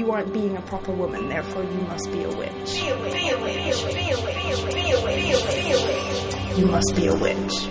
you aren't being a proper woman, therefore you must be a witch. Be a witch. Be a witch. Be a witch. Be a witch. Be a witch. You must be a witch.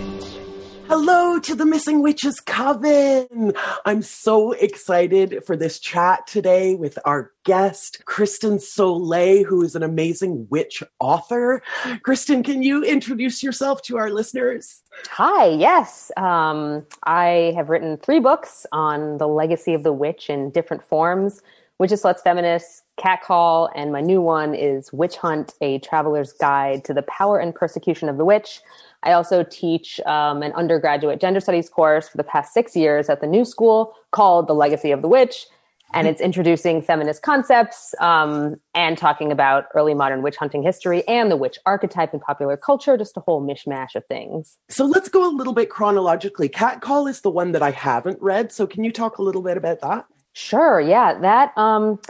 Hello to the Missing Witches Coven. I'm so excited for this chat today with our guest, Kristen Sollée, who is an amazing witch author. Kristen, can you introduce yourself to our listeners? Hi, yes. Um, I have written three books on the legacy of the witch in different forms Witches Sluts Feminists, Catcall, and my new one is Witch Hunt, A Traveler's Guide to the Power and Persecution of the Witch. I also teach um, an undergraduate gender studies course for the past six years at the New School called The Legacy of the Witch. And it's introducing feminist concepts um, and talking about early modern witch hunting history and the witch archetype in popular culture, just a whole mishmash of things. So let's go a little bit chronologically. Catcall is the one that I haven't read. So can you talk a little bit about that? Sure, yeah. That um,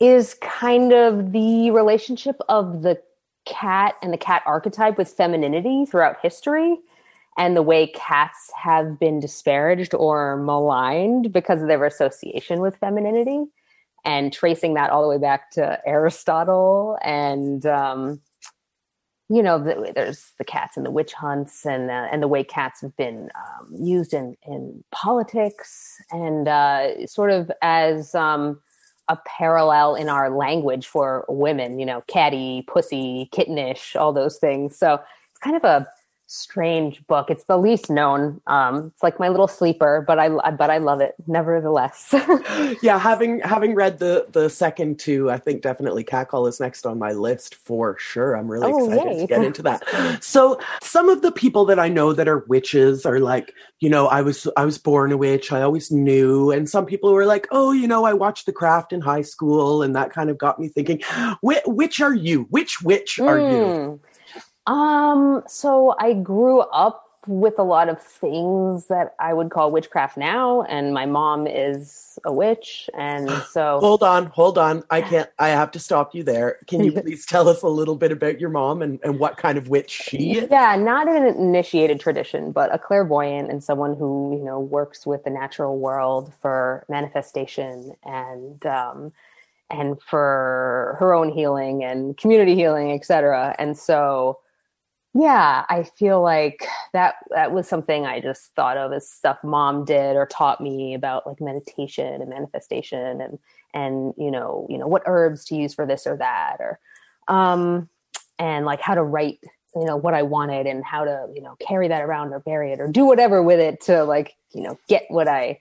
is kind of the relationship of the cat and the cat archetype with femininity throughout history and the way cats have been disparaged or maligned because of their association with femininity and tracing that all the way back to aristotle and um, you know the, there's the cats and the witch hunts and uh, and the way cats have been um, used in in politics and uh, sort of as um, a parallel in our language for women, you know, catty, pussy, kittenish, all those things. So it's kind of a strange book. It's the least known. Um, it's like my little sleeper, but I but I love it nevertheless. yeah, having having read the the second two, I think definitely Catcall is next on my list for sure. I'm really Oh, excited yay. to get into that. So some of the people that I know that are witches are like, you know, I was I was born a witch. I always knew, and some people were like, oh, you know, I watched The Craft in high school, and that kind of got me thinking, which, which are you? Which witch are you? Um, so I grew up with a lot of things that I would call witchcraft now, and my mom is a witch, and so Hold on, hold on. I can't. I have to stop you there. Can you please tell us a little bit about your mom and, and what kind of witch she is? yeah, not an initiated tradition, but a clairvoyant and someone who you know works with the natural world for manifestation and um, and for her own healing and community healing, etc. And so, yeah, I feel like that that was something I just thought of as stuff mom did or taught me about like meditation and manifestation and and you know you know what herbs to use for this or that or um and like how to write you know what I wanted and how to you know carry that around or bury it or do whatever with it to like you know get what I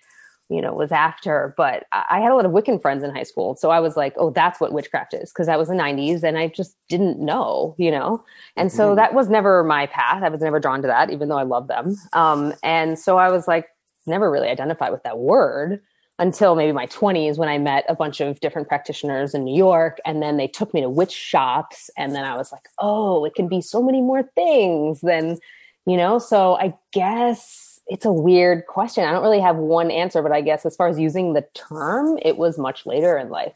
you know was after but I had a lot of Wiccan friends in high school so I was like oh that's what witchcraft is because that was the 90s and I just didn't know you know and so Mhm. that was never my path I was never drawn to that even though I love them um and so I was like never really identified with that word until maybe my 20s when I met a bunch of different practitioners in New York. And then they took me to witch shops. And then I was like, oh, it can be so many more things than, you know? So I guess it's a weird question. I don't really have one answer, but I guess as far as using the term, it was much later in life.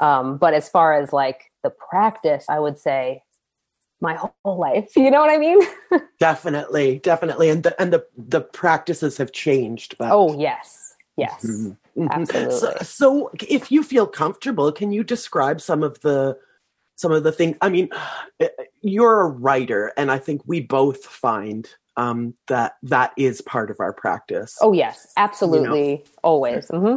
Um, but as far as like the practice, I would say my whole life. You know what I mean? Definitely, definitely, and the and the the practices have changed. But oh, yes. Yes. Mhm, mhm. Absolutely. So, so, if you feel comfortable, can you describe some of the some of the things? I mean, you're a writer, and I think we both find um, that that is part of our practice. Oh, yes. Absolutely. Always. hmm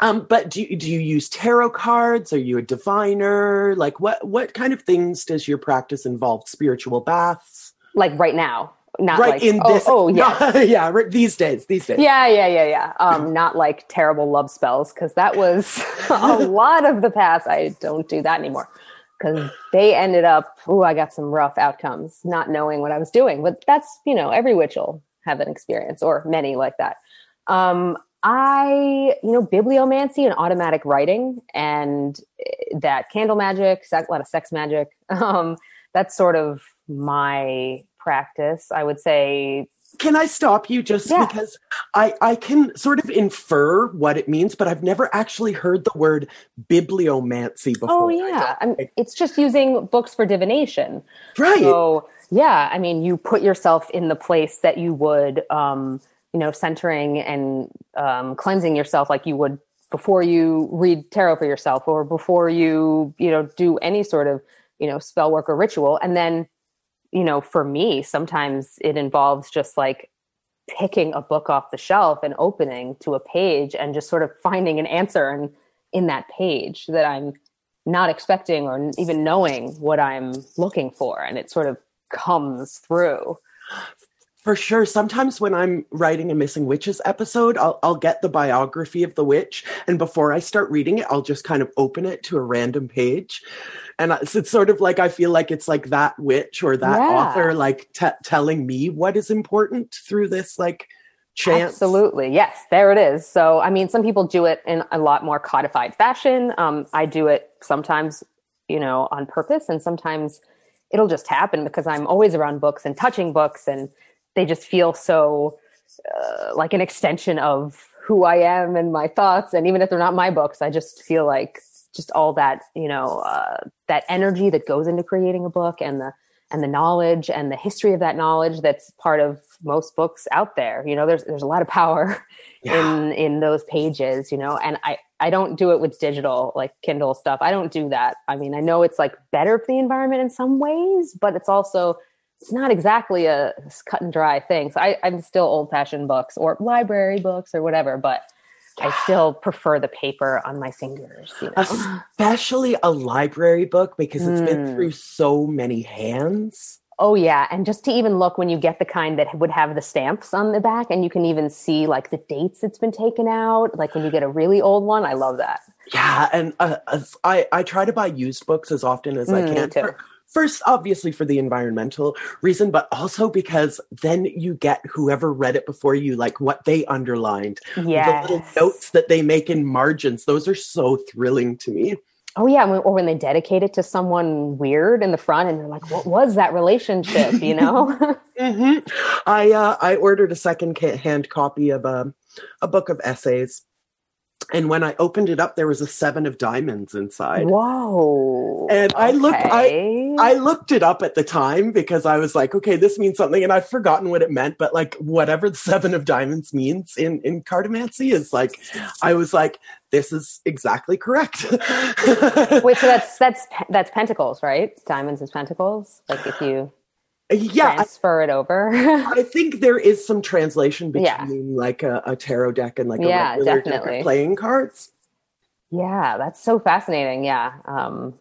Um, but do you, do you use tarot cards? Are you a diviner? Like what what kind of things does your practice involve? Spiritual baths, Like right now. Not right like, in oh, this? Oh, yeah. yeah. right, These days, these days. Yeah, yeah, yeah, yeah. Um, not like terrible love spells because that was a lot of the past. I don't do that anymore because they ended up. Oh, I got some rough outcomes, not knowing what I was doing. But that's you know every witch will have an experience or many like that. Um, I you know bibliomancy and automatic writing and eh, that candle magic, a lot of sex magic. Um, that's sort of my practice. I would say Can I stop you just Yeah. because I I can sort of infer what it means, but I've never actually heard the word bibliomancy before. Oh yeah, I'm, it's just using books for divination. right. So yeah, I mean, you put yourself in the place that you would, um, you know, centering and um, cleansing yourself like you would before you read tarot for yourself or before you you know do any sort of you know spell work or ritual and then you know for me sometimes it involves just like picking a book off the shelf and opening to a page and just sort of finding an answer in, in that page that I'm not expecting or even knowing what I'm looking for. And it sort of comes through. For sure. Sometimes when I'm writing a Missing Witches episode, I'll, I'll get the biography of the witch. And before I start reading it, I'll just kind of open it to a random page. And it's, it's sort of like I feel like it's like that witch or that Yeah. author, like t- telling me what is important through this, like, chance. Absolutely. Yes, there it is. So, I mean, some people do it in a lot more codified fashion. Um, I do it sometimes, you know, on purpose, and sometimes it'll just happen because I'm always around books and touching books, and they just feel so uh, like an extension of who I am and my thoughts. And even if they're not my books, I just feel like just all that, you know, uh, that energy that goes into creating a book and the and the knowledge and the history of that knowledge that's part of most books out there. You know, there's there's a lot of power Yeah. in in those pages, you know, and I I don't do it with digital like Kindle stuff. I don't do that. I mean, I know it's like better for the environment in some ways, but it's also it's not exactly a cut and dry thing. So I, I'm still old fashioned books or library books or whatever, but I still prefer the paper on my fingers. You know? Especially a library book because it's been Hmm. through so many hands. Oh yeah, and just to even look when you get the kind that would have the stamps on the back, and you can even see like the dates it's been taken out. Like when you get a really old one, I love that. Yeah, and uh, I I try to buy used books as often as I Mm, me can. For- First, obviously for the environmental reason, but also because then you get whoever read it before you, like what they underlined, Yes. the little notes that they make in margins. Those are so thrilling to me. Oh yeah, when- or when they dedicate it to someone weird in the front, and they're like, "What was that relationship?" You know? hmm I uh, I ordered a second hand copy of a a book of essays, and when I opened it up, there was a seven of diamonds inside. Whoa! And I looked- I- I looked it up at the time because I was like, okay, this means something, and I've forgotten what it meant. But like, whatever the seven of diamonds means in in cartomancy is like, I was like, this is exactly correct. Wait, so that's that's that's pentacles, right? Diamonds is pentacles. Like if you yeah, I, transfer it over. I think there is some translation between Yeah. like a, a tarot deck and like a Yeah, regular deck definitely. of playing cards. Yeah, that's so fascinating. Yeah. Um,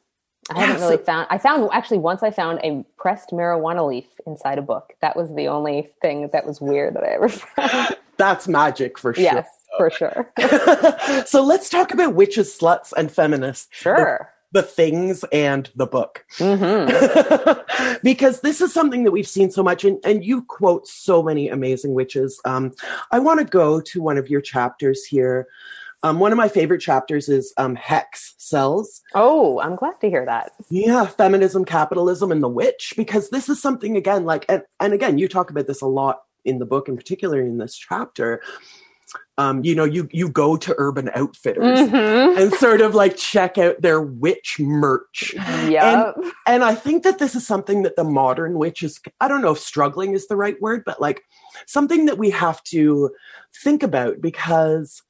I haven't really so- found, I found actually once I found a pressed marijuana leaf inside a book. That was the only thing that was weird that I ever found. That's magic for sure. yes, for sure. so let's talk about witches, sluts, and feminists. Sure. The things and the book. hmm because this is something that we've seen so much, and, and you quote so many amazing witches. Um, I want to go to one of your chapters here. Um, one of my favorite chapters is um, Hex Sells. Oh, I'm glad to hear that. Yeah, feminism, capitalism, and the witch, because this is something again, like, and, and again, you talk about this a lot in the book, and particularly in this chapter. Um, you know, you you go to Urban Outfitters Mhm. and sort of like check out their witch merch. Yep. And I think that this is something that the modern witch is, I don't know if struggling is the right word, but like something that we have to think about because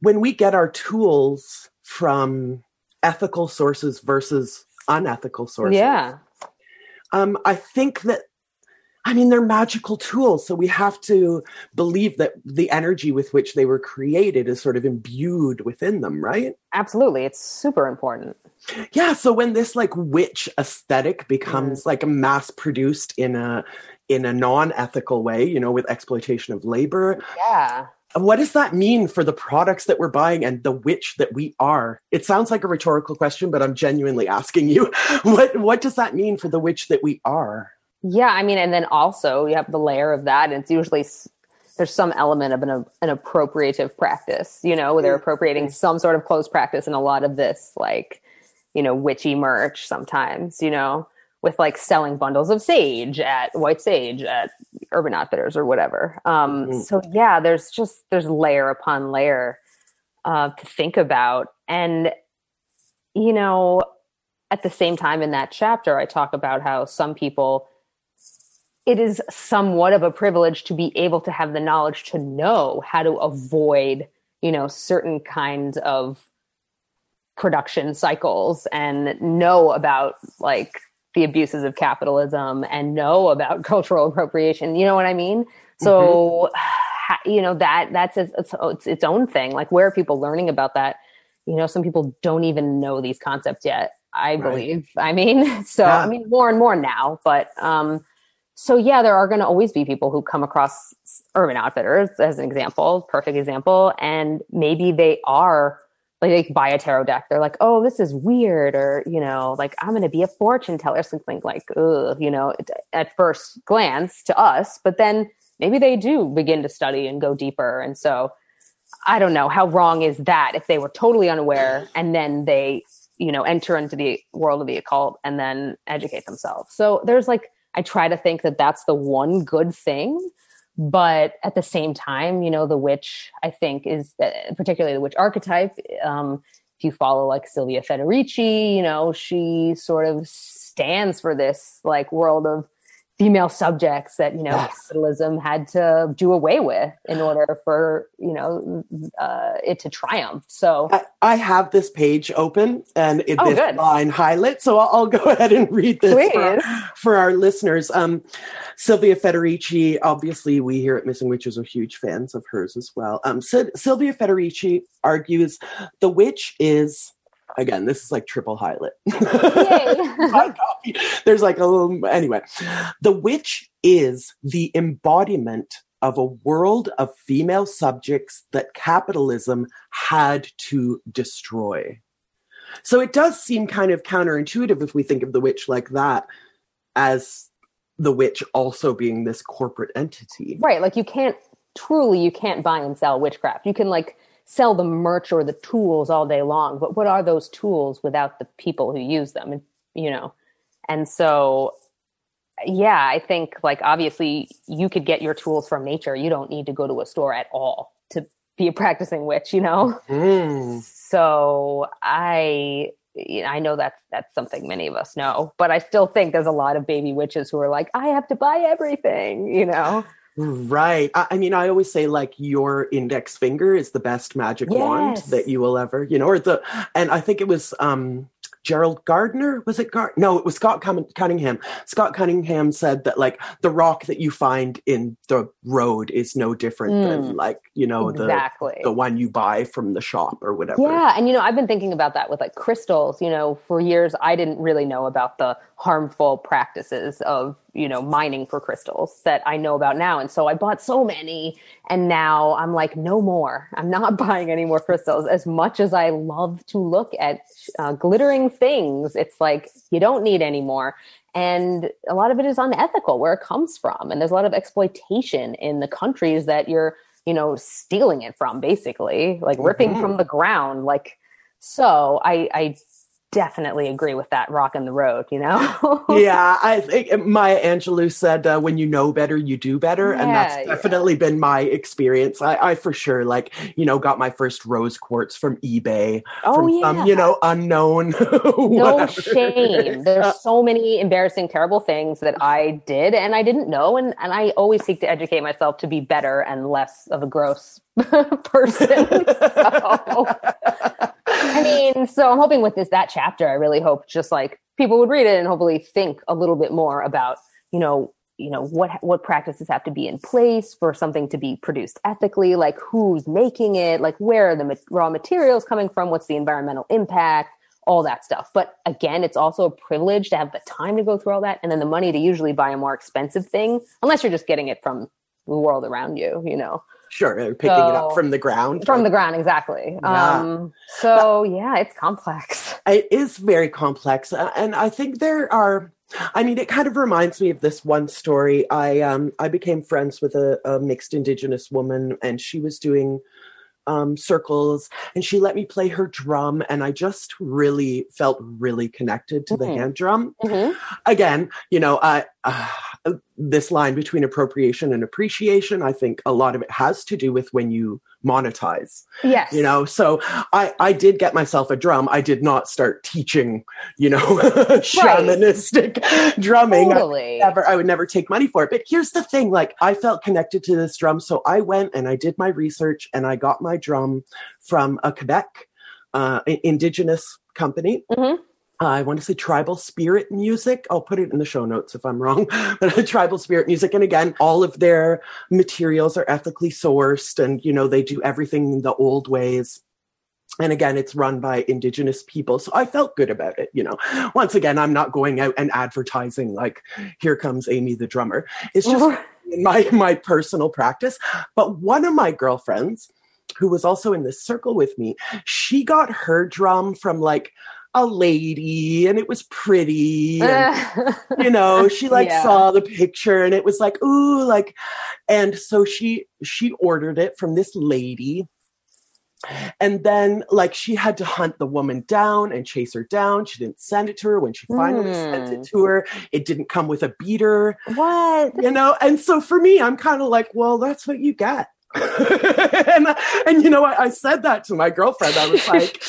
when we get our tools from ethical sources versus unethical sources, yeah. um, I think that, I mean, they're magical tools. So we have to believe that the energy with which they were created is sort of imbued within them, right? Absolutely. It's super important. Yeah, so when this like witch aesthetic becomes mm. like mass produced in a in a non-ethical way, you know, with exploitation of labor, Yeah. what does that mean for the products that we're buying and the witch that we are? It sounds like a rhetorical question, but I'm genuinely asking you, what what does that mean for the witch that we are? Yeah, I mean, and then also you have the layer of that, and it's usually there's some element of an, an appropriative practice, you know, where they're appropriating some sort of closed practice, and a lot of this, like, you know, witchy merch sometimes, you know, with like selling bundles of sage at White Sage at Urban Outfitters or whatever. Um, Mhm. So yeah, there's just there's layer upon layer uh, to think about, and you know, at the same time in that chapter, I talk about how some people it is somewhat of a privilege to be able to have the knowledge to know how to avoid you know, certain kinds of production cycles and know about like the abuses of capitalism and know about cultural appropriation. You know what I mean? So, mm-hmm. you know that that's its, it's, its own thing. Like, where are people learning about that? You know, some people don't even know these concepts yet. I right. believe. I mean, so yeah. I mean, more and more now. But um, so yeah, there are going to always be people who come across Urban Outfitters as an example, perfect example, and maybe they are like they buy a tarot deck. They're like, oh, this is weird, or you know, like I'm going to be a fortune teller, something like, ugh, you know, at first glance to us, but then maybe they do begin to study and go deeper, and so. I don't know how wrong is that if they were totally unaware and then they you know enter into the world of the occult and then educate themselves so there's like i try to think that that's the one good thing but at the same time you know the witch i think is uh, particularly the witch archetype um, if you follow like Silvia federici you know she sort of stands for this like world of female subjects that you know yes. capitalism had to do away with in order for you know uh, it to triumph so I, I, have this page open and it, oh, this good. line highlight so I'll, I'll, go ahead and read this for, for, our listeners um, silvia federici obviously we here at missing witches are huge fans of hers as well um, Silvia federici argues the witch is again, this is like triple highlight. There's like a little, anyway. The witch is the embodiment of a world of female subjects that capitalism had to destroy. So it does seem kind of counterintuitive if we think of the witch like that as the witch also being this corporate entity. Right. Like you can't truly, you can't buy and sell witchcraft. You can like sell the merch or the tools all day long but what are those tools without the people who use them And, you know and so yeah i think like obviously you could get your tools from nature you don't need to go to a store at all to be a practicing witch you know mm. so i I know that's that's something many of us know, but I still think there's a lot of baby witches who are like, I have to buy everything, you know. Right. I, I, mean, I always say like your index finger is the best magic yes. wand that you will ever, you know, or the, and I think it was, um, Gerald Gardner was it Gar- no it was Scott Cunningham Scott Cunningham said that like the rock that you find in the road is no different mm, than like you know exactly. the the one you buy from the shop or whatever yeah and you know I've been thinking about that with like crystals you know for years I didn't really know about the harmful practices of you know mining for crystals that I know about now. And so I bought so many and now I'm like no more. I'm not buying any more crystals. As much as I love to look at uh, glittering things it's like you don't need any more. And a lot of it is unethical where it comes from. And there's a lot of exploitation in the countries that you're you know stealing it from basically like ripping mm-hmm. from the ground. Like so I, I definitely agree with that rock in the road, you know? yeah, I think Maya Angelou said, uh, when you know better, you do better. Yeah, and that's definitely yeah. been my experience. I, I, for sure, like, you know, got my first rose quartz from eBay. Oh, from yeah. some, you know, unknown. no shame. There's uh, so many embarrassing, terrible things that I did and I didn't know. And, and I always seek to educate myself to be better and less of a gross person. so. I mean, so I'm hoping with this that chapter, I really hope just like people would read it and hopefully think a little bit more about, you know, you know what what practices have to be in place for something to be produced ethically like who's making it like where are the raw materials coming from what's the environmental impact all that stuff. But again it's also a privilege to have the time to go through all that and then the money to usually buy a more expensive thing unless you're just getting it from the world around you you know Sure, picking so, it up from the ground. From the ground, exactly. Yeah. Um, so yeah, it's complex. It is very complex, uh, and I think there are. I mean, it kind of reminds me of this one story. I um I became friends with a, a mixed Indigenous woman, and she was doing um, circles and she let me play her drum and i just really felt really connected to mm-hmm. the hand drum mm-hmm. again you know i uh, this line between appropriation and appreciation. I think a lot of it has to do with when you monetize. Yes. You know, so I I did get myself a drum. I did not start teaching, you know, shamanistic drumming. Totally. I never I would never take money for it. But here's the thing, like I felt connected to this drum, so I went and I did my research and I got my drum from a Quebec uh, indigenous company. Mhm. Uh, I want to say tribal spirit music. I'll put it in the show notes if I'm wrong. But tribal spirit music, and again, all of their materials are ethically sourced, and you know they do everything the old ways. And again, it's run by indigenous people, so I felt good about it. You know, once again, I'm not going out and advertising like, "Here comes Amy the drummer." It's just my my personal practice. But one of my girlfriends, who was also in this circle with me, she got her drum from like a lady, and it was pretty. and, you know, she like Yeah. saw the picture, and it was like, ooh, like, and so she she ordered it from this lady. And then, like, she had to hunt the woman down and chase her down. She didn't send it to her. When she finally sent Hmm. it to her, it didn't come with a beater what? you know and so for me i'm kind of like well that's what you get and, and you know I, I said that to my girlfriend i was like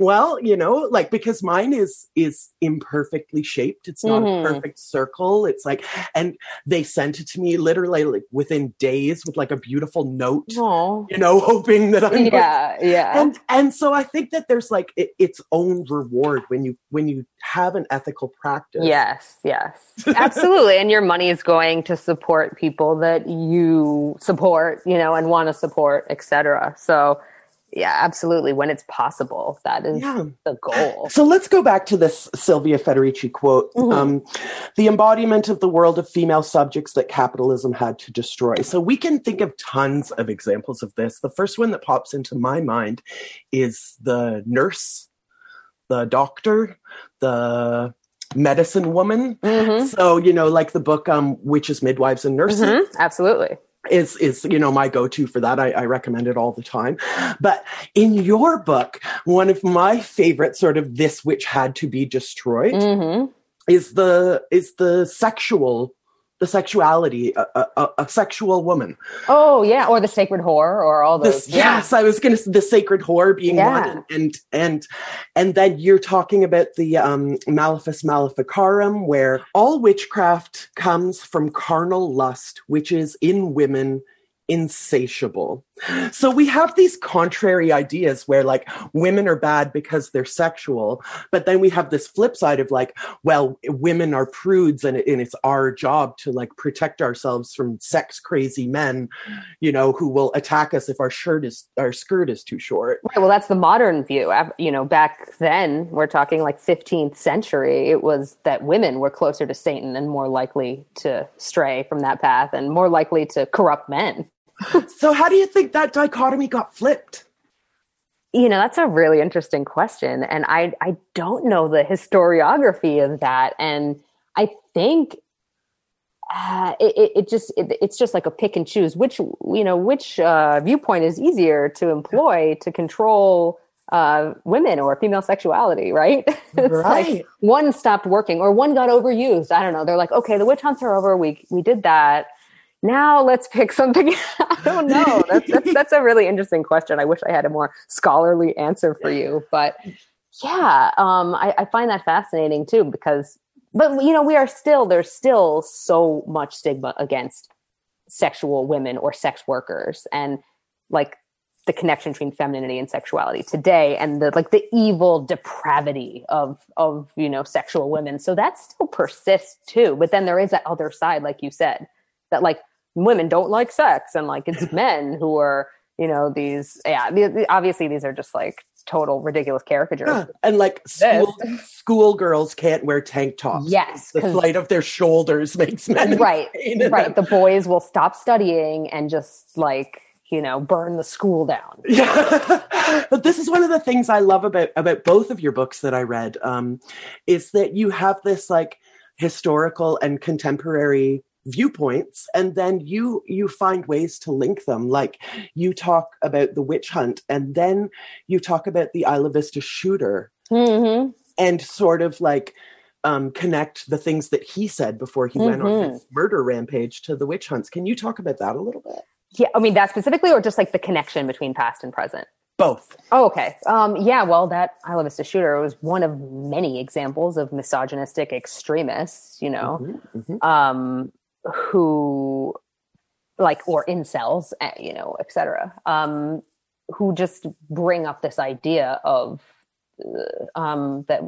well you know like because mine is is imperfectly shaped it's not Mhm. a perfect circle it's like and they sent it to me literally like within days with like a beautiful note Oh. you know hoping that i'm Yeah, yeah. and and so i think that there's like it, its own reward when you when you have an ethical practice Yes, yes. Absolutely. and your money is going to support people that you support, you know, and want to support, etc. So, yeah, absolutely. When it's possible, that is yeah the goal. So let's go back to this Silvia Federici quote Mhm. um, the embodiment of the world of female subjects that capitalism had to destroy. So we can think of tons of examples of this. The first one that pops into my mind is the nurse, the doctor, the medicine woman. Mhm. So, you know, like the book um, Witches, Midwives, and Nurses Mhm. Absolutely. Is is you know my go-to for that. I, I recommend it all the time. But in your book one of my favorite sort of this which had to be destroyed hmm is the is the sexual the sexuality a, a, a- sexual woman Oh, yeah. Or the sacred whore or all those. this, yes i was gonna say the sacred whore being Yeah. one and and and then you're talking about the um malleus maleficarum where all witchcraft comes from carnal lust which is in women insatiable so we have these contrary ideas where like women are bad because they're sexual but then we have this flip side of like well women are prudes and, and it's our job to like protect ourselves from sex crazy men you know who will attack us if our shirt is our skirt is too short Right, well, that's the modern view. You know, back then, we're talking like 15th century, it was that women were closer to Satan and more likely to stray from that path and more likely to corrupt men. so how do you think that dichotomy got flipped You know, that's a really interesting question. And I, I don't know the historiography of that. And I think uh, it, it, just it, it's just like a pick and choose which you know which uh, viewpoint is easier to employ to control uh, women or female sexuality, right? it's like Right. one stopped working or one got overused. I don't know. They're like, okay, the witch hunts are over. We we did that. Now let's pick something. I don't know. That's, that's that's a really interesting question. I wish I had a more scholarly answer for you, but yeah, um, I, I find that fascinating too because, but you know, we are still there's still so much stigma against sexual women or sex workers, and like the connection between femininity and sexuality today, and the like the evil depravity of of you know sexual women. So that still persists too. But then there is that other side, like you said, that like women don't like sex, and like it's men who are you know these yeah the- the- obviously these are just like total ridiculous caricatures Yeah. and like school school girls can't wear tank tops Yes, the flight of their shoulders makes men right right the boys will stop studying and just like you know burn the school down Yeah, but this is one of the things I love about about both of your books that I read. Um, is that you have this like historical and contemporary viewpoints, and then you you find ways to link them. Like you talk about the witch hunt, and then you talk about the Isla Vista shooter, mm-hmm. and sort of like um, connect the things that he said before he went on Mhm. his murder rampage to the witch hunts. Can you talk about that a little bit? Yeah, I mean that specifically, or just like the connection between past and present. Both. Oh, okay. Um, yeah, well, that Isla Vista Shooter was one of many examples of misogynistic extremists, you know, Mhm, mhm. um, who, like, or incels, eh, you know, et cetera, um, who just bring up this idea of uh, um, that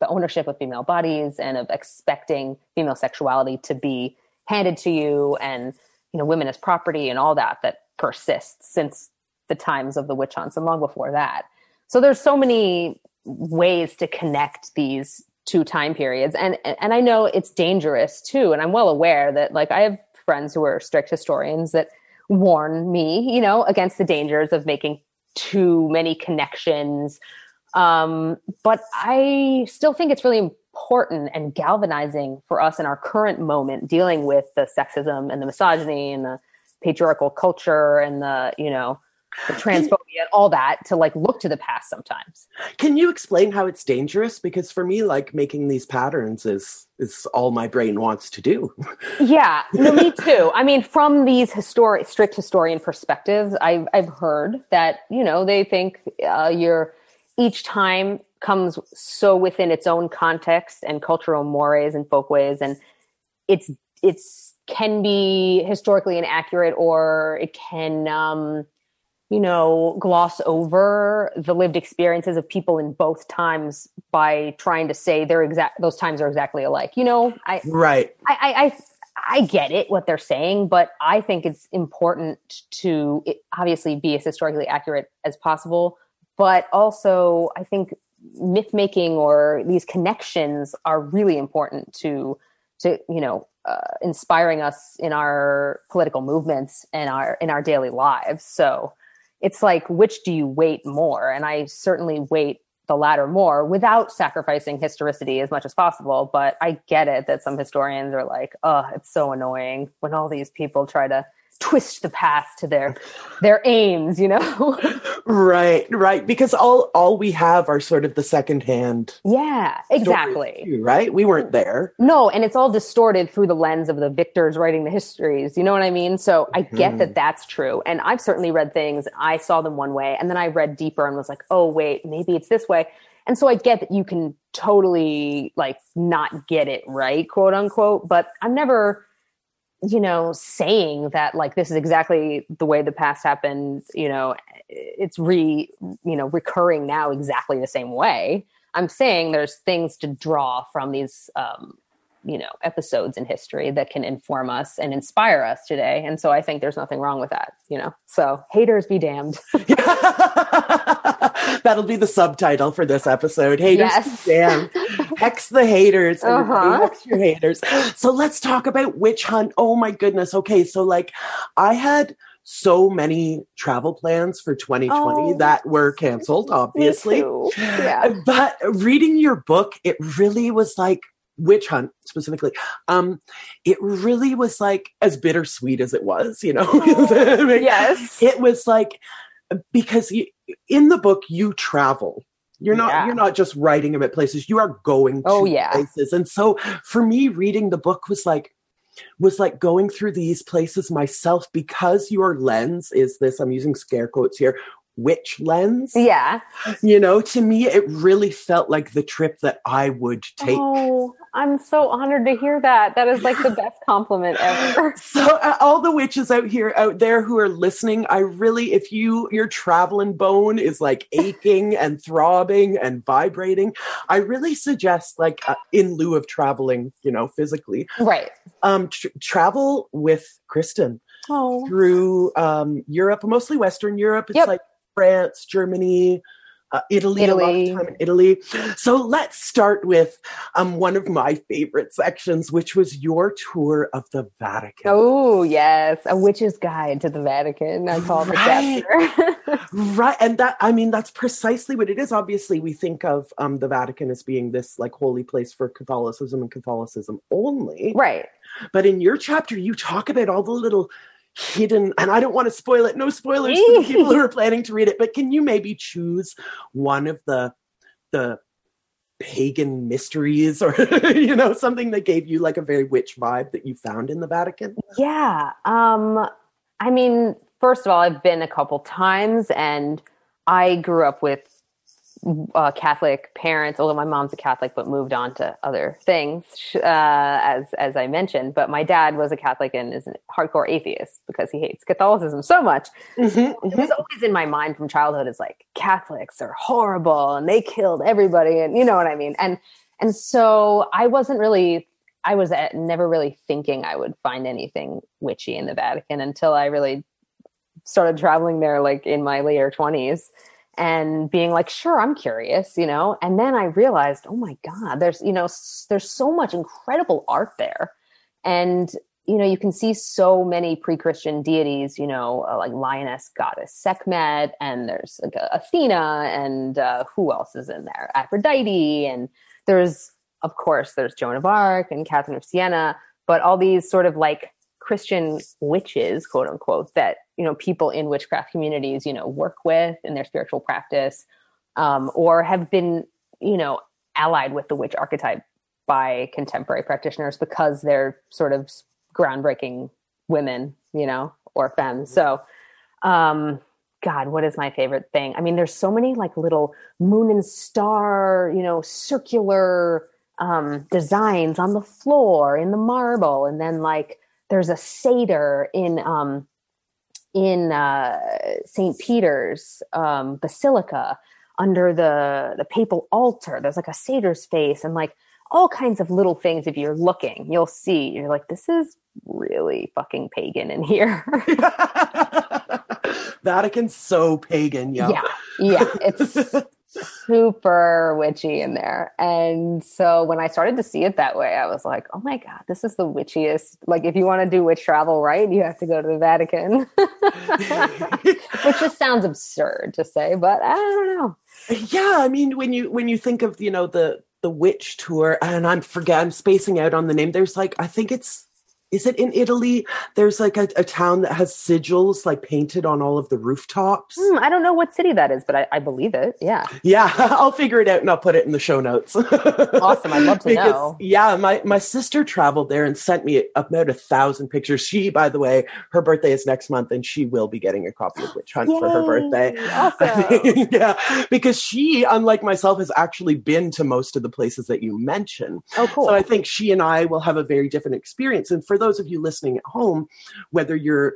the ownership of female bodies and of expecting female sexuality to be handed to you and, you know, women as property and all that that persists since the times of the witch hunts and long before that. So there's so many ways to connect these two time periods and and I know it's dangerous too and I'm well aware that like I have friends who are strict historians that warn me, you know, against the dangers of making too many connections. Um, but I still think it's really important and galvanizing for us in our current moment dealing with the sexism and the misogyny and the patriarchal culture and the, you know, transphobia and all that to like look to the past sometimes. Can you explain how it's dangerous? Because for me, like making these patterns is is all my brain wants to do. Yeah, no, me too. I mean, from these historic, strict historian perspectives, I've I've heard that you know they think uh, you're each time comes so within its own context and cultural mores and folkways, and it's it's can be historically inaccurate or it can um, you know gloss over the lived experiences of people in both times by trying to say they're exact those times are exactly alike. You know, I Right. I, I, I I get it what they're saying, but I think it's important to obviously be as historically accurate as possible. But also, I think myth making or these connections are really important to to you know uh, inspiring us in our political movements and our in our daily lives. So it's like which do you weight more? And I certainly weight the latter more without sacrificing historicity as much as possible. But I get it that some historians are like, oh, it's so annoying when all these people try to twist the past to their their aims, you know? Right, right. Because all all we have are sort of the secondhand yeah, exactly. too, right? We weren't there. No, and it's all distorted through the lens of the victors writing the histories. You know what I mean? So I get that mm-hmm. that's true. And I've certainly read things, I saw them one way, and then I read deeper and was like, oh, wait, maybe it's this way. And so I get that you can totally like not get it right, quote unquote, but I'm never, you know, saying that like this is exactly the way the past happened, you know, it's re, you know, recurring now exactly the same way. I'm saying there's things to draw from these um, you know episodes in history that can inform us and inspire us today and so i think there's nothing wrong with that you know so haters be damned That'll be the subtitle for this episode. Haters, Yes. damn. Hex the haters. Uh-huh. Hex your haters. So let's talk about Witch Hunt. Oh my goodness. Okay, so like I had so many travel plans for 2020 Oh. that were canceled, obviously. Yeah But reading your book, it really was like witch hunt specifically. Um, it really was like as bittersweet as it was, you know. yes It was like because you, in the book you travel. You're not Yeah. you're not just writing about places. You are going to Oh, yeah. places. And so for me reading the book was like was like going through these places myself because your lens is this I'm using scare quotes here witch lens. Yeah. You know to me it really felt like the trip that i would take. Oh i'm so honored to hear that. That is like the best compliment ever. So uh, all the witches out here out there who are listening i really if you your traveling bone is like aching and throbbing and vibrating i really suggest like uh, in lieu of traveling you know physically right. um tr- travel with kristen oh. through um europe mostly western europe. It's Yep. like france germany uh, Italy, a lot Italy. of time in Italy. So let's start with um, one of my favorite sections, which was your tour of the Vatican. oh yes a witch's guide to the vatican i call the Right. chapter Right. And that, I mean, that's precisely what it is. Obviously, we think of um, the Vatican as being this like holy place for Catholicism and Catholicism only. right But in your chapter, you talk about all the little hidden, and I don't want to spoil it. No spoilers for the people who are planning to read it. But can you maybe choose one of the the pagan mysteries or you know something that gave you like a very witch vibe that you found in the Vatican? Yeah. Um I mean, first of all, I've been a couple times and I grew up with uh, Catholic parents, although my mom's a Catholic, but moved on to other things, uh, as as I mentioned. But my dad was a Catholic and is a hardcore atheist because he hates Catholicism so much. Mm-hmm, It was always in my mind from childhood is like Catholics are horrible and they killed everybody, and you know what I mean. And and so I wasn't really, I was at, never really thinking I would find anything witchy in the Vatican until I really started traveling there, like in my later twenties and being like sure i'm curious you know? And then i realized oh my god there's you know there's so much incredible art there. And you know you can see so many pre-christian deities you know uh, like lioness goddess sekhmet and there's like athena and uh, who else is in there? Aphrodite and there's of course there's joan of arc and catherine of siena but all these sort of like christian witches quote unquote that you know people in witchcraft communities you know work with in their spiritual practice um, or have been you know allied with the witch archetype by contemporary practitioners because they're sort of groundbreaking women you know or femmes so um god what is my favorite thing? I mean there's so many like little moon and star you know circular um designs on the floor in the marble and then like there's a satyr in um in uh, St. Peter's um, Basilica under the the papal altar. There's like a satyr's face and like all kinds of little things. If you're looking, you'll see. You're like, this is really fucking pagan in here. Vatican's so pagan, yeah. yeah, yeah, it's super witchy in there. And so when I started to see it that way, I was like, oh my god, this is the witchiest. Like, if you want to do witch travel right, you have to go to the Vatican. Which just sounds absurd to say, but I don't know. yeah i mean when you when you think of you know the the witch tour and i'm forget i'm spacing out on the name there's like i think it's is it in italy there's like a, a town that has sigils like painted on all of the rooftops Hmm, I don't know what city that is, but I, I believe it. Yeah. yeah i'll figure it out and i'll put it in the show notes Awesome. I'd love to because know. yeah my my sister traveled there and sent me about a thousand pictures she by the way her birthday is next month and she will be getting a copy of witch hunt for her birthday Awesome. yeah because she unlike myself has actually been to most of the places that you mentioned Oh, cool. so I think she and I will have a very different experience. And for those of you listening at home, whether you're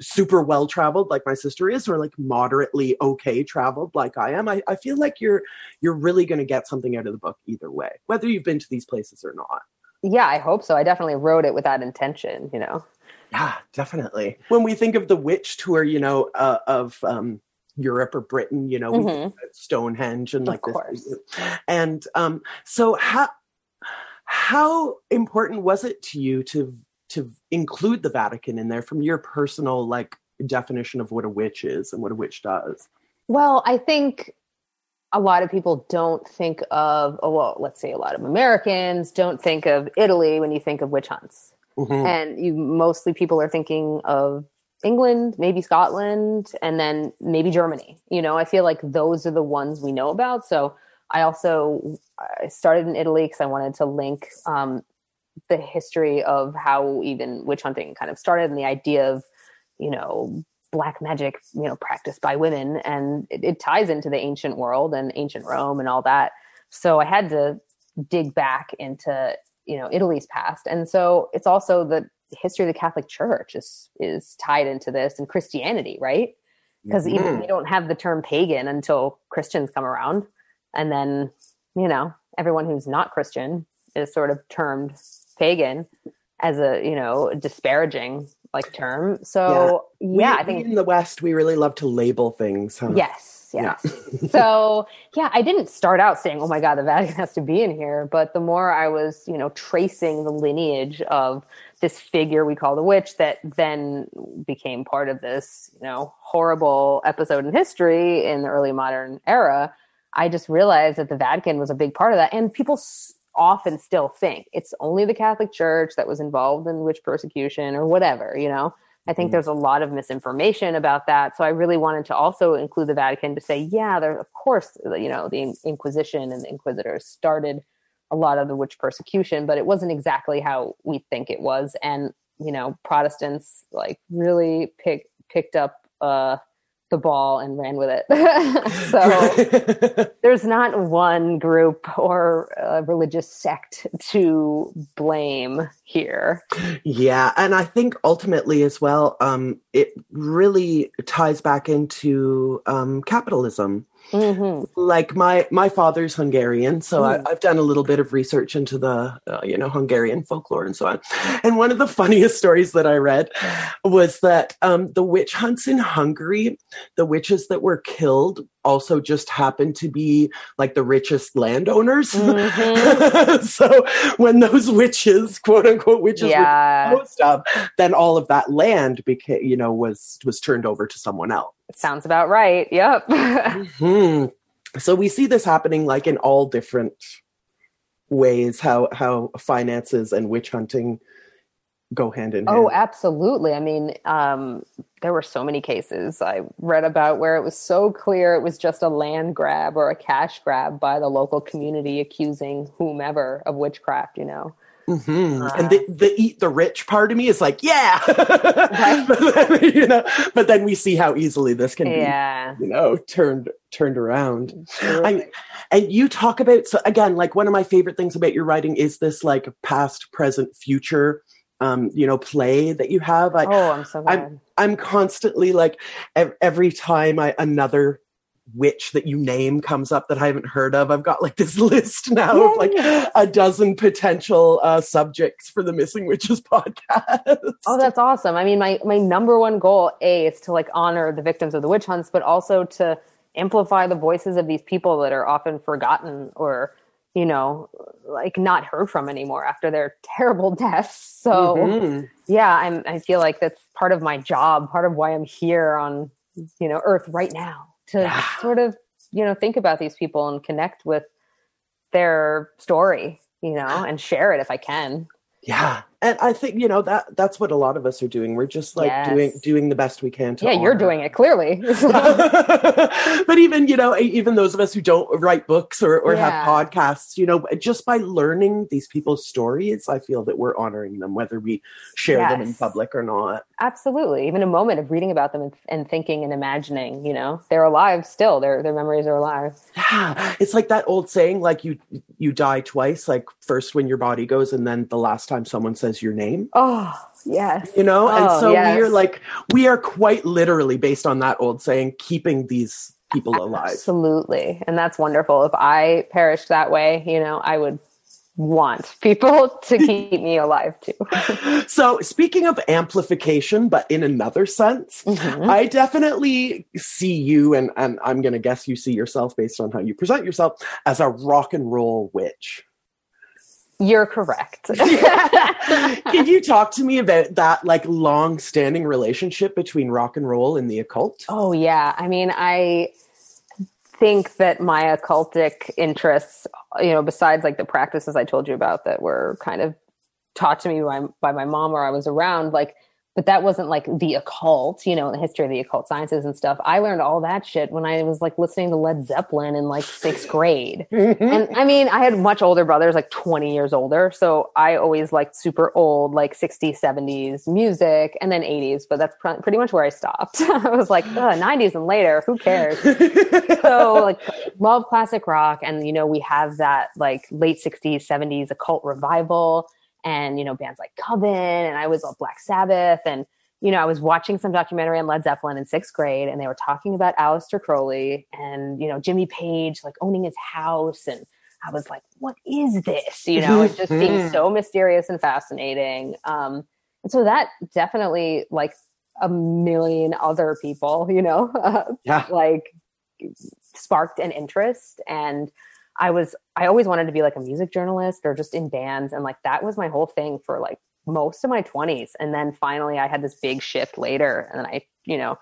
super well traveled like my sister is, or like moderately okay traveled like I am, I, I feel like you're you're really going to get something out of the book either way, whether you've been to these places or not. yeah, I hope so. I definitely wrote it with that intention, you know. Yeah, definitely. When we think of the witch tour, you know, uh, of um, Europe or Britain, you know, Mhm. Stonehenge and Of like this. And um, so, how how important was it to you to to include the Vatican in there from your personal like definition of what a witch is and what a witch does? Well, I think a lot of people don't think of, oh, well, let's say a lot of Americans don't think of Italy when you think of witch hunts. Mhm. And you mostly people are thinking of England, maybe Scotland, and then maybe Germany. You know, I feel like those are the ones we know about. So I also I started in Italy because I wanted to link um, the history of how even witch hunting kind of started and the idea of, you know, black magic, you know, practiced by women. And it, it ties into the ancient world and ancient Rome and all that. So I had to dig back into, you know, Italy's past. And so it's also the history of the Catholic Church is is tied into this and Christianity, right? Because even Mhm. we don't have the term pagan until Christians come around. And then, you know, everyone who's not Christian is sort of termed pagan as a, you know, disparaging like term. So yeah, We- I think in the West we really love to label things. Huh? Yes, Yeah. so yeah, I didn't start out saying, "Oh my God, the Vatican has to be in here," but the more I was, you know, tracing the lineage of this figure we call the witch, that then became part of this, you know, horrible episode in history in the early modern era. I just realized that the Vatican was a big part of that, and people often still think it's only the Catholic Church that was involved in witch persecution or whatever, you know I think Mm. there's a lot of misinformation about that. So I really wanted to also include the Vatican to say, yeah, there, of course, you know, the Inquisition and the Inquisitors started a lot of the witch persecution, but it wasn't exactly how we think it was. And, you know, Protestants like really pick, picked up uh, the ball and ran with it. so there's not one group or uh, religious sect to blame here. Yeah, and I think ultimately as well, um, it really ties back into um, capitalism. Hmm Like my my father's Hungarian, so I, Mm. I've done a little bit of research into the uh, you know Hungarian folklore and so on. And one of the funniest stories that I read was that um, the witch hunts in Hungary, the witches that were killed also just happened to be like the richest landowners. Mhm. so when those witches, quote unquote witches, were Yeah, disposed of, then all of that land became, you know, was was turned over to someone else. Sounds about right. Yep. Hmm. So we see this happening like in all different ways. How how finances and witch hunting go hand in hand. Oh, absolutely. I mean, um, there were so many cases I read about where it was so clear it was just a land grab or a cash grab by the local community accusing whomever of witchcraft, you know. Mhm. Uh, and the, the eat the rich part of me is like, yeah, Right. but then, you know. But then we see how easily this can Yeah. be, you know, turned turned around. I, and you talk about so again, like one of my favorite things about your writing is this like past, present, future, um, you know, play that you have. I, oh, I'm so glad. I'm constantly like ev- every time I another witch that you name comes up that I haven't heard of, I've got like this list now of like a dozen potential uh, subjects for the Missing Witches podcast. Oh, that's awesome. I mean, my, my number one goal, A, is to like honor the victims of the witch hunts, but also to amplify the voices of these people that are often forgotten or, you know, like not heard from anymore after their terrible deaths. So Mhm. yeah, I'm, I feel like that's part of my job, part of why I'm here on, you know, earth right now to sort of, you know, think about these people and connect with their story, you know, and share it if I can. Yeah. And I think, you know, that that's what a lot of us are doing. We're just like Yes. doing doing the best we can to Yeah, you're doing it clearly. but even you know even those of us who don't write books or, or Yeah. have podcasts you know just by learning these people's stories i feel that we're honoring them whether we share them in public or not Absolutely. Even a moment of reading about them and, and thinking and imagining, you know, they're alive still. Their their memories are alive. yeah it's like that old saying like you you die twice like first when your body goes and then the last time someone says your name Oh, yes. you know and Oh, so yes. we're like we are quite literally based on that old saying keeping these people alive Absolutely. And that's wonderful. If I perished that way, you know, I would want people to keep me alive too. so speaking of amplification but in another sense Mhm. I definitely see you, and, and I'm going to guess you see yourself based on how you present yourself as a rock and roll witch. You're correct. Can you talk to me about that like long standing relationship between rock and roll and the occult? Oh yeah. I mean, I think that my occultic interests, you know, besides like the practices I told you about that were kind of taught to me by, by my mom or I was around, like, but that wasn't like the occult, you know, the history of the occult sciences and stuff. I learned all that shit when I was like listening to Led Zeppelin in like sixth grade. Mm-hmm. And I mean, I had much older brothers, like 20 years older. So I always liked super old, like 60s, 70s music and then 80s, but that's pr- pretty much where I stopped. I was like, Ugh, 90s and later, who cares? so like love classic rock and you know we have that like late 60s 70s occult revival and you know bands like coven and i was on black sabbath and you know i was watching some documentary on led zeppelin in sixth grade and they were talking about Aleister crowley and you know jimmy page like owning his house and i was like what is this? You know it just seems so mysterious and fascinating. Um and so that definitely like a million other people you know yeah. like sparked an interest and i was i always wanted to be like a music journalist or just in bands and like that was my whole thing for like most of my 20s and then finally i had this big shift later and then i you know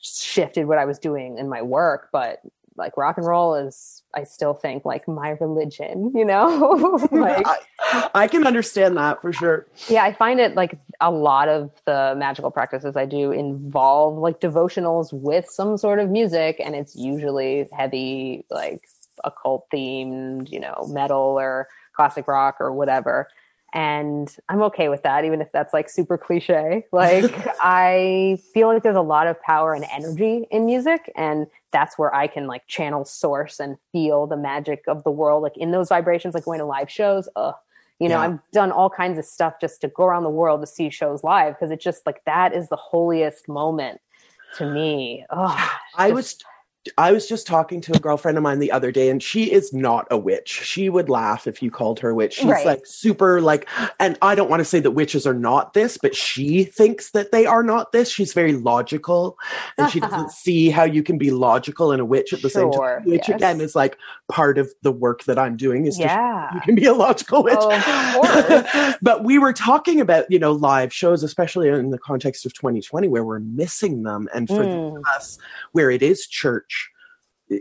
shifted what i was doing in my work but like rock and roll is I still think like my religion, you know? like I, I can understand that for sure. yeah, I find it like a lot of the magical practices I do involve like devotionals with some sort of music and it's usually heavy like occult themed, you know, metal or classic rock or whatever. And I'm okay with that, even if that's like super cliche. Like, I feel like there's a lot of power and energy in music, and that's where I can like channel source and feel the magic of the world, like in those vibrations, like going to live shows. Ugh. You know, Yeah. I've done all kinds of stuff just to go around the world to see shows live because it's just like that is the holiest moment to me. Oh, I was I was just talking to a girlfriend of mine the other day, and she is not a witch. She would laugh if you called her a witch. She's Right. like super like, and I don't want to say that witches are not this, but she thinks that they are not this. She's very logical, and she doesn't see how you can be logical and a witch at the same time. Which yes. again is like part of the work that I'm doing is to yeah. you can be a logical witch. Course. but we were talking about, you know, live shows, especially in the context of 2020, where we're missing them. And for Mm. us, where it is church,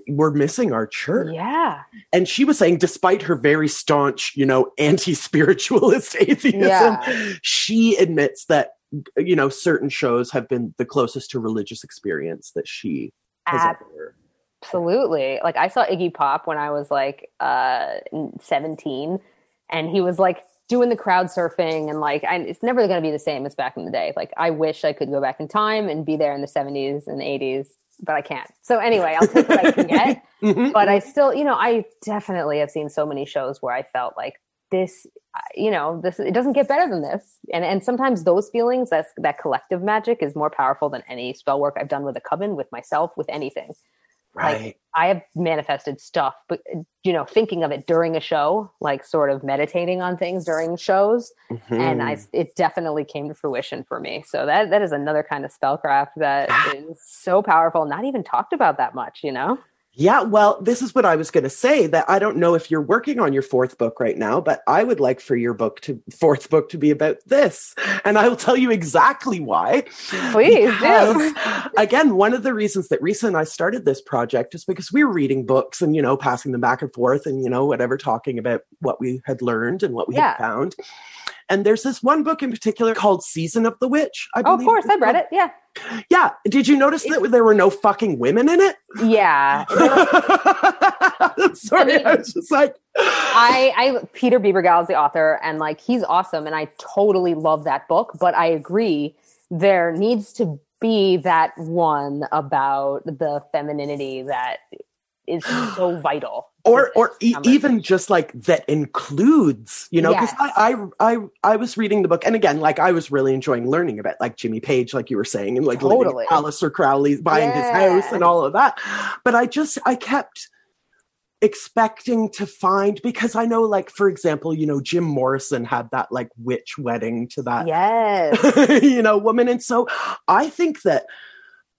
we're missing our church. Yeah. And she was saying, despite her very staunch, you know, anti spiritualist atheism, Yeah. she admits that, you know, certain shows have been the closest to religious experience that she has Ab- ever. Absolutely. Like I saw Iggy Pop when I was like uh 17 and he was like doing the crowd surfing and like I, it's never going to be the same as back in the day. Like I wish I could go back in time and be there in the 70s and 80s, but I can't. So anyway, I'll take what I can get. Mhm. But I still, you know, I definitely have seen so many shows where I felt like this you know this it doesn't get better than this and and sometimes those feelings that's that collective magic is more powerful than any spell work i've done with a coven with myself with anything Right. I have manifested stuff, but you know, thinking of it during a show, like sort of meditating on things during shows, and I Mhm. it definitely came to fruition for me. So that that is another kind of spellcraft that is so powerful, not even talked about that much, you know? Yeah, well, this is what I was going to say that I don't know if you're working on your fourth book right now, but I would like for your book to fourth book to be about this. And I will tell you exactly why. Please do. Because, again, one of the reasons that Risa and I started this project is because we were reading books and, you know, passing them back and forth and, you know, whatever, talking about what we had learned and what we Yeah. had found. And there's this one book in particular called Season of the Witch. I Oh, of course, I've read it. Yeah, Yeah. Did you notice that there were no fucking women in it? yeah. Sorry, I mean- I was just like, I, I Peter Bebergal is the author, and like he's awesome, and I totally love that book. But I agree, there needs to be that one about the femininity that is so vital. Or or e- even just like that includes, you know, because Yes. I, I I I was reading the book, and again, like I was really enjoying learning about like Jimmy Page, like you were saying, and like Totally. Aleister Crowley's buying his house and all of that. But I just I kept expecting to find because I know, like for example, you know, Jim Morrison had that like witch wedding to that Yes. you know, woman. And so I think that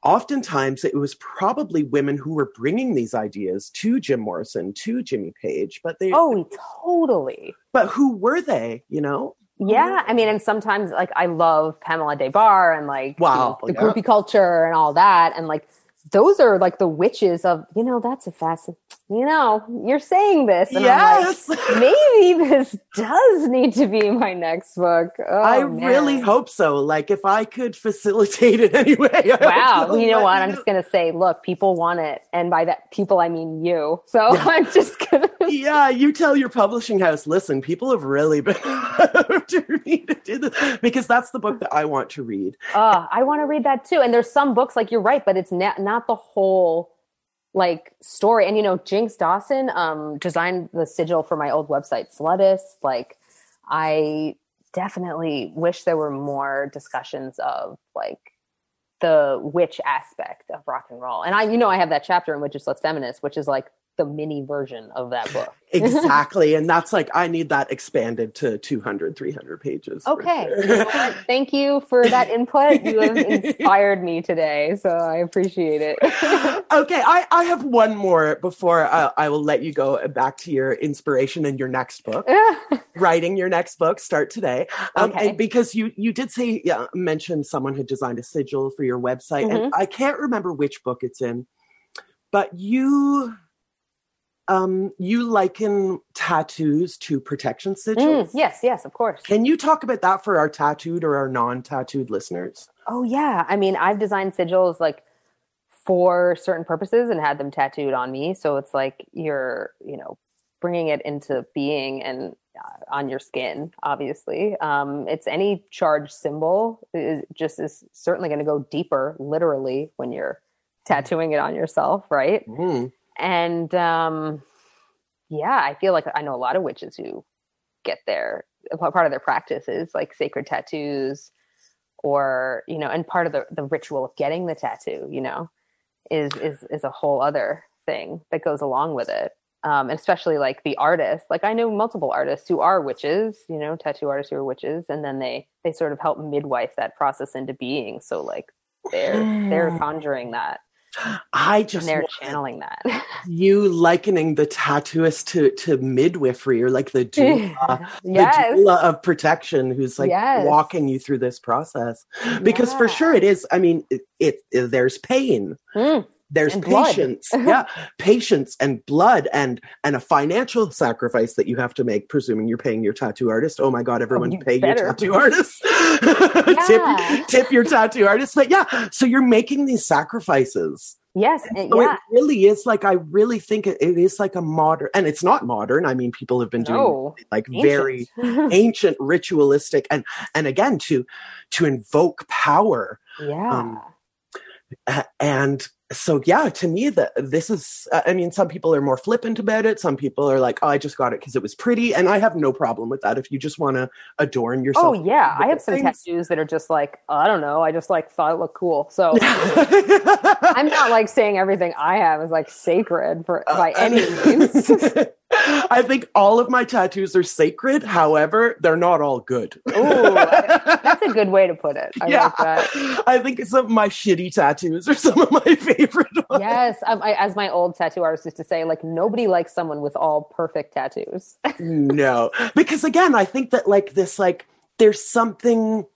oftentimes it was probably women who were bringing these ideas to Jim Morrison, to Jimmy Page, but they, Oh, totally. but who were they, you know? Yeah, I mean, and sometimes like I love Pamela Des Barres and like you Wow, know, the yeah. groupie culture and all that, and like those are like the witches of you know that's a fast you know you're saying this and I'm like, yes. maybe this does need to be my next book. Oh, I man. really hope so. Like if I could facilitate it anyway. I Wow, you know what? I'm just gonna say, look, people want it, and by that people I mean you. So Yeah. I'm just gonna. yeah, you tell your publishing house, listen, people have really been after me to do this because that's the book that I want to read. Uh, I want to read that too. And there's some books like you're right, but it's not not the whole like story. And you know, Jinx Dawson um designed the sigil for my old website, Slutist. Like, I definitely wish there were more discussions of like the witch aspect of rock and roll. And I, you know, I have that chapter in Witches Sluts Feminists, which is like the mini version of that book. exactly and that's like i need that expanded to 200 300 pages Okay. sure. You know what? Thank you for that input. You have inspired me today, so I appreciate it. okay I, I have one more before I, I will let you go back to your inspiration and your next book writing your next book start today um, Okay. and because you you did say yeah, mention someone had designed a sigil for your website Mm-hmm. and i can't remember which book it's in but you um you liken tattoos to protection Mm, sigils. yes, yes, of course. Can you talk about that for our tattooed or our non-tattooed listeners? Oh yeah, I mean, I've designed sigils like for certain purposes and had them tattooed on me. So it's like you're, you know, bringing it into being and uh, on your skin. Obviously, um, it's any charged symbol. Is just is certainly going to go deeper, literally, when you're tattooing it on yourself, right? Mm. And um yeah i feel like i know a lot of witches who get their part of their practice is like sacred tattoos or you know and part of the the ritual of getting the tattoo you know is is is a whole other thing that goes along with it. Um and especially like the artists like i know multiple artists who are witches you know tattoo artists who are witches and then they they sort of help midwife that process into being. So like they're they're conjuring that I and just they're channeling that you likening the tattooist to to midwifery or like the doula, yes the doula of protection who's like Yes. walking you through this process. Because for sure it is. I mean, it, it, it- there's pain. Mm. There's And patience, yeah, patience and blood, and and a financial sacrifice that you have to make, presuming you're paying your tattoo artist. Oh my God, everyone, you pay better. your tattoo artist. Tip, tip your tattoo artist. But yeah, so you're making these sacrifices. Yes, and So yeah. it really is like I really think it, it is like a modern, and it's not modern. I mean, people have been doing No, like very ancient. ancient, ritualistic, and and again to to invoke power. yeah. um, and so yeah, to me that this is. uh, I mean, some people are more flippant about it. Some people are like, "Oh, I just got it because it was pretty," and I have no problem with that. If you just want to adorn yourself, oh yeah, I have some things. tattoos that are just like I don't know. I just like thought it looked cool. So I'm not like saying everything I have is like sacred for by any means. I think all of my tattoos are sacred. However, they're not all good. Ooh, That's a good way to put it. I like that. I think some of my shitty tattoos are some of my favorite ones. Yes, um, I, as my old tattoo artist used to say, like nobody likes someone with all perfect tattoos. no, because again, I think that like this, like there's something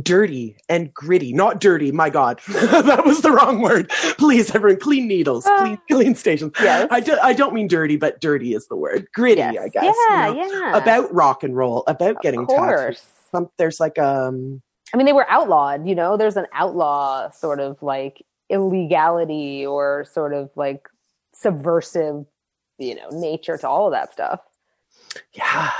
dirty and gritty. Not dirty, my God, that was the wrong word. Please, everyone, clean needles, clean, clean stations. Yes. I, do, I don't mean dirty, but dirty is the word. Gritty, Yes. I guess. you Yeah, know? yeah. About rock and roll, about getting of tattoos. course. Some, there's like um I mean, they were outlawed. You know, there's an outlaw sort of like illegality or sort of like subversive, you know, nature to all of that stuff. Yeah.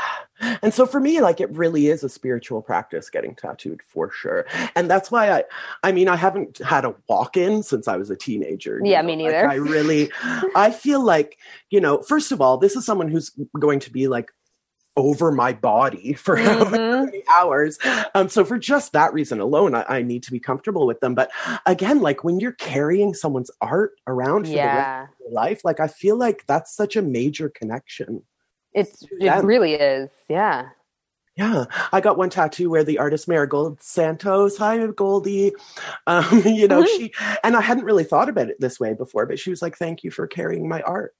And so for me, like it really is a spiritual practice getting tattooed for sure. And that's why I I mean I haven't had a walk-in since I was a teenager. Yeah, know, me like, neither. I really I feel like, you know, first of all, this is someone who's going to be like over my body for Mhm. many hours. Um, so for just that reason alone, I, I need to be comfortable with them. But again, like when you're carrying someone's art around for the rest of your life, like I feel like that's such a major connection. It's Yeah. it really is. Yeah. Yeah, I got one tattoo where the artist Marigold Santos, hi Goldie, um, you know, Mhm. she and I hadn't really thought about it this way before, but she was like, "Thank you for carrying my art."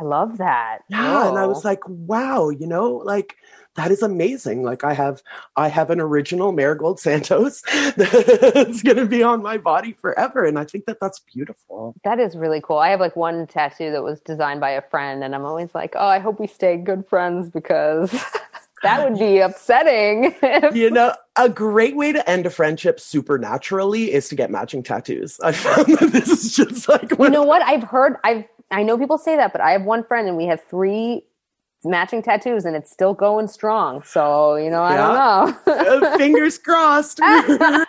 I love that. Yeah, and I was like, "Wow, you know, like that is amazing." Like I have, I have an original Marigold Santos that's going to be on my body forever, and I think that that's beautiful. that is really cool. I have like one tattoo that was designed by a friend, and I'm always like, oh, I hope we stay good friends because that would be upsetting. You know, a great way to end a friendship supernaturally is to get matching tattoos. I found that this is just like you know what? I've heard, I've, I know people say that, but I have one friend and we have three matching tattoos and it's still going strong. So, you know, I don't know. Uh, fingers crossed. I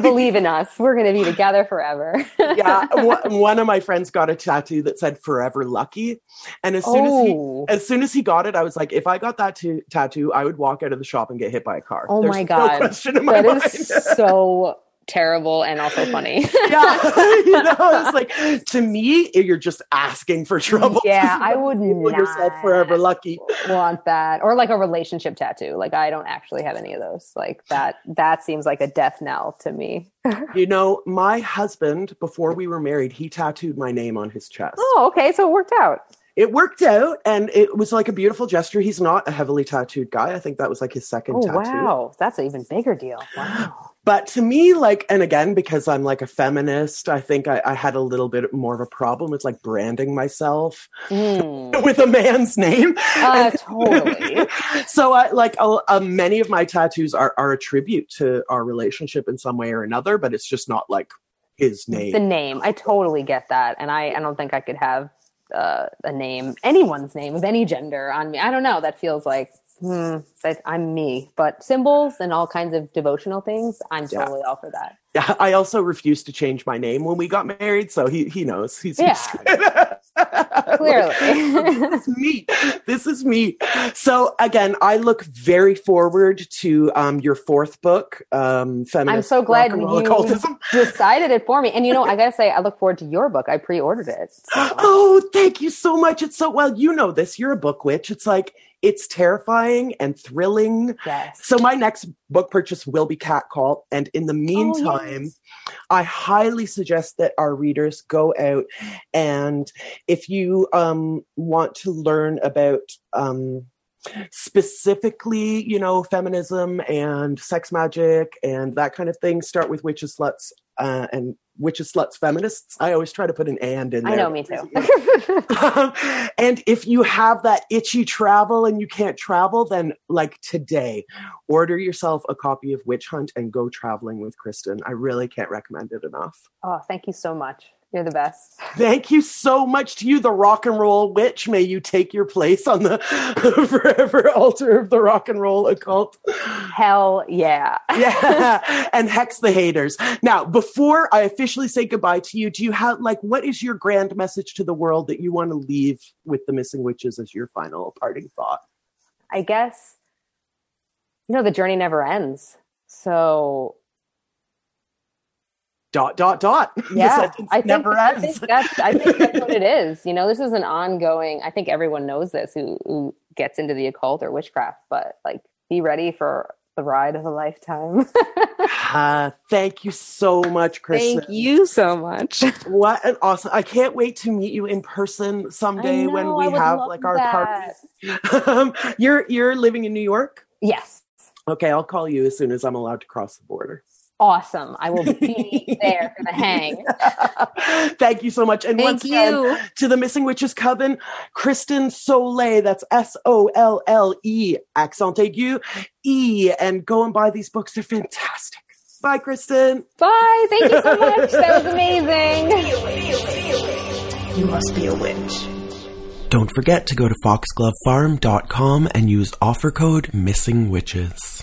believe in us. We're going to be together forever. yeah, one of my friends got a tattoo that said "Forever Lucky," and as soon as he Oh. as soon as he got it, I was like, if I got that to- tattoo, I would walk out of the shop and get hit by a car. Oh There's my no God. question in my That mind. is so terrible and also funny. yeah, you know, it's like to me, you're just asking for trouble. Yeah, I would Label yourself forever lucky. want that or like a relationship tattoo like i don't actually have any of those like that that seems like a death knell to me You know, my husband before we were married, he tattooed my name on his chest. oh okay so it worked out it worked out and it was like a beautiful gesture. He's not a heavily tattooed guy. I think that was like his second Oh tattoo. wow, that's an even bigger deal. Wow. But to me, like, and again, because I'm like a feminist, I think I, I had a little bit more of a problem with like branding myself Mm. with a man's name. Uh, totally. so I like uh, uh, many of my tattoos are, are a tribute to our relationship in some way or another, but it's just not like his name. The name, I totally get that, and I, I don't think I could have uh, a name, anyone's name of any gender on me. I don't know. That feels like hmm, that I'm me. But symbols and all kinds of devotional things, I'm Yeah. totally all for that. Yeah, I also refused to change my name when we got married, so he he knows. He's Yeah. Clearly. this is me. This is me. So again, I look very forward to um, your fourth book, um, Feminist I'm so glad Rock and Roll you Occultism. decided it for me. And you know, I gotta say, I look forward to your book. I pre-ordered it. So- Oh, thank you so much. It's so well, you know this. You're a book witch. It's like it's terrifying and thrilling. yes. So my next book purchase will be Cat Call, and in the meantime, I highly suggest that our readers go out and if you um, want to learn about um, specifically, you know, feminism and sex magic and that kind of thing, start with witches, sluts, uh, and witches, sluts, feminists. I always try to put an and in there. I know, me too. And if you have that itchy travel and you can't travel, then like today, order yourself a copy of Witch Hunt and go traveling with Kristen. I really can't recommend it enough. oh, thank you so much. You're the best. Thank you so much to you, the rock and roll witch. May you take your place on the forever altar of the rock and roll occult. Hell yeah. Yeah. and hex the haters. Now, before I officially say goodbye to you, do you have like what is your grand message to the world that you want to leave with the missing witches as your final parting thought? I guess, you know, the journey never ends. So Dot dot dot. Yeah, I think, I think that's I think that's what it is. You know, this is an ongoing. I think everyone knows this who who gets into the occult or witchcraft, but like, be ready for the ride of a lifetime. Ah, thank you so much, Chris. Thank you so much. What an awesome! I can't wait to meet you in person someday I when we have like our parties. um, you're you're living in New York. yes, Okay, I'll call you as soon as I'm allowed to cross the border. Awesome. I will be there for the hang. Thank you so much. And once Thank again, you. to the Missing Witches Coven, Kristen Sollée, that's S O L L E, accent aigu, E, and go and buy these books. They're fantastic. Bye, Kristen. Bye. Thank you so much. That was amazing. You must be a witch. Don't forget to go to foxglovefarm.com and use offer code Missing Witches.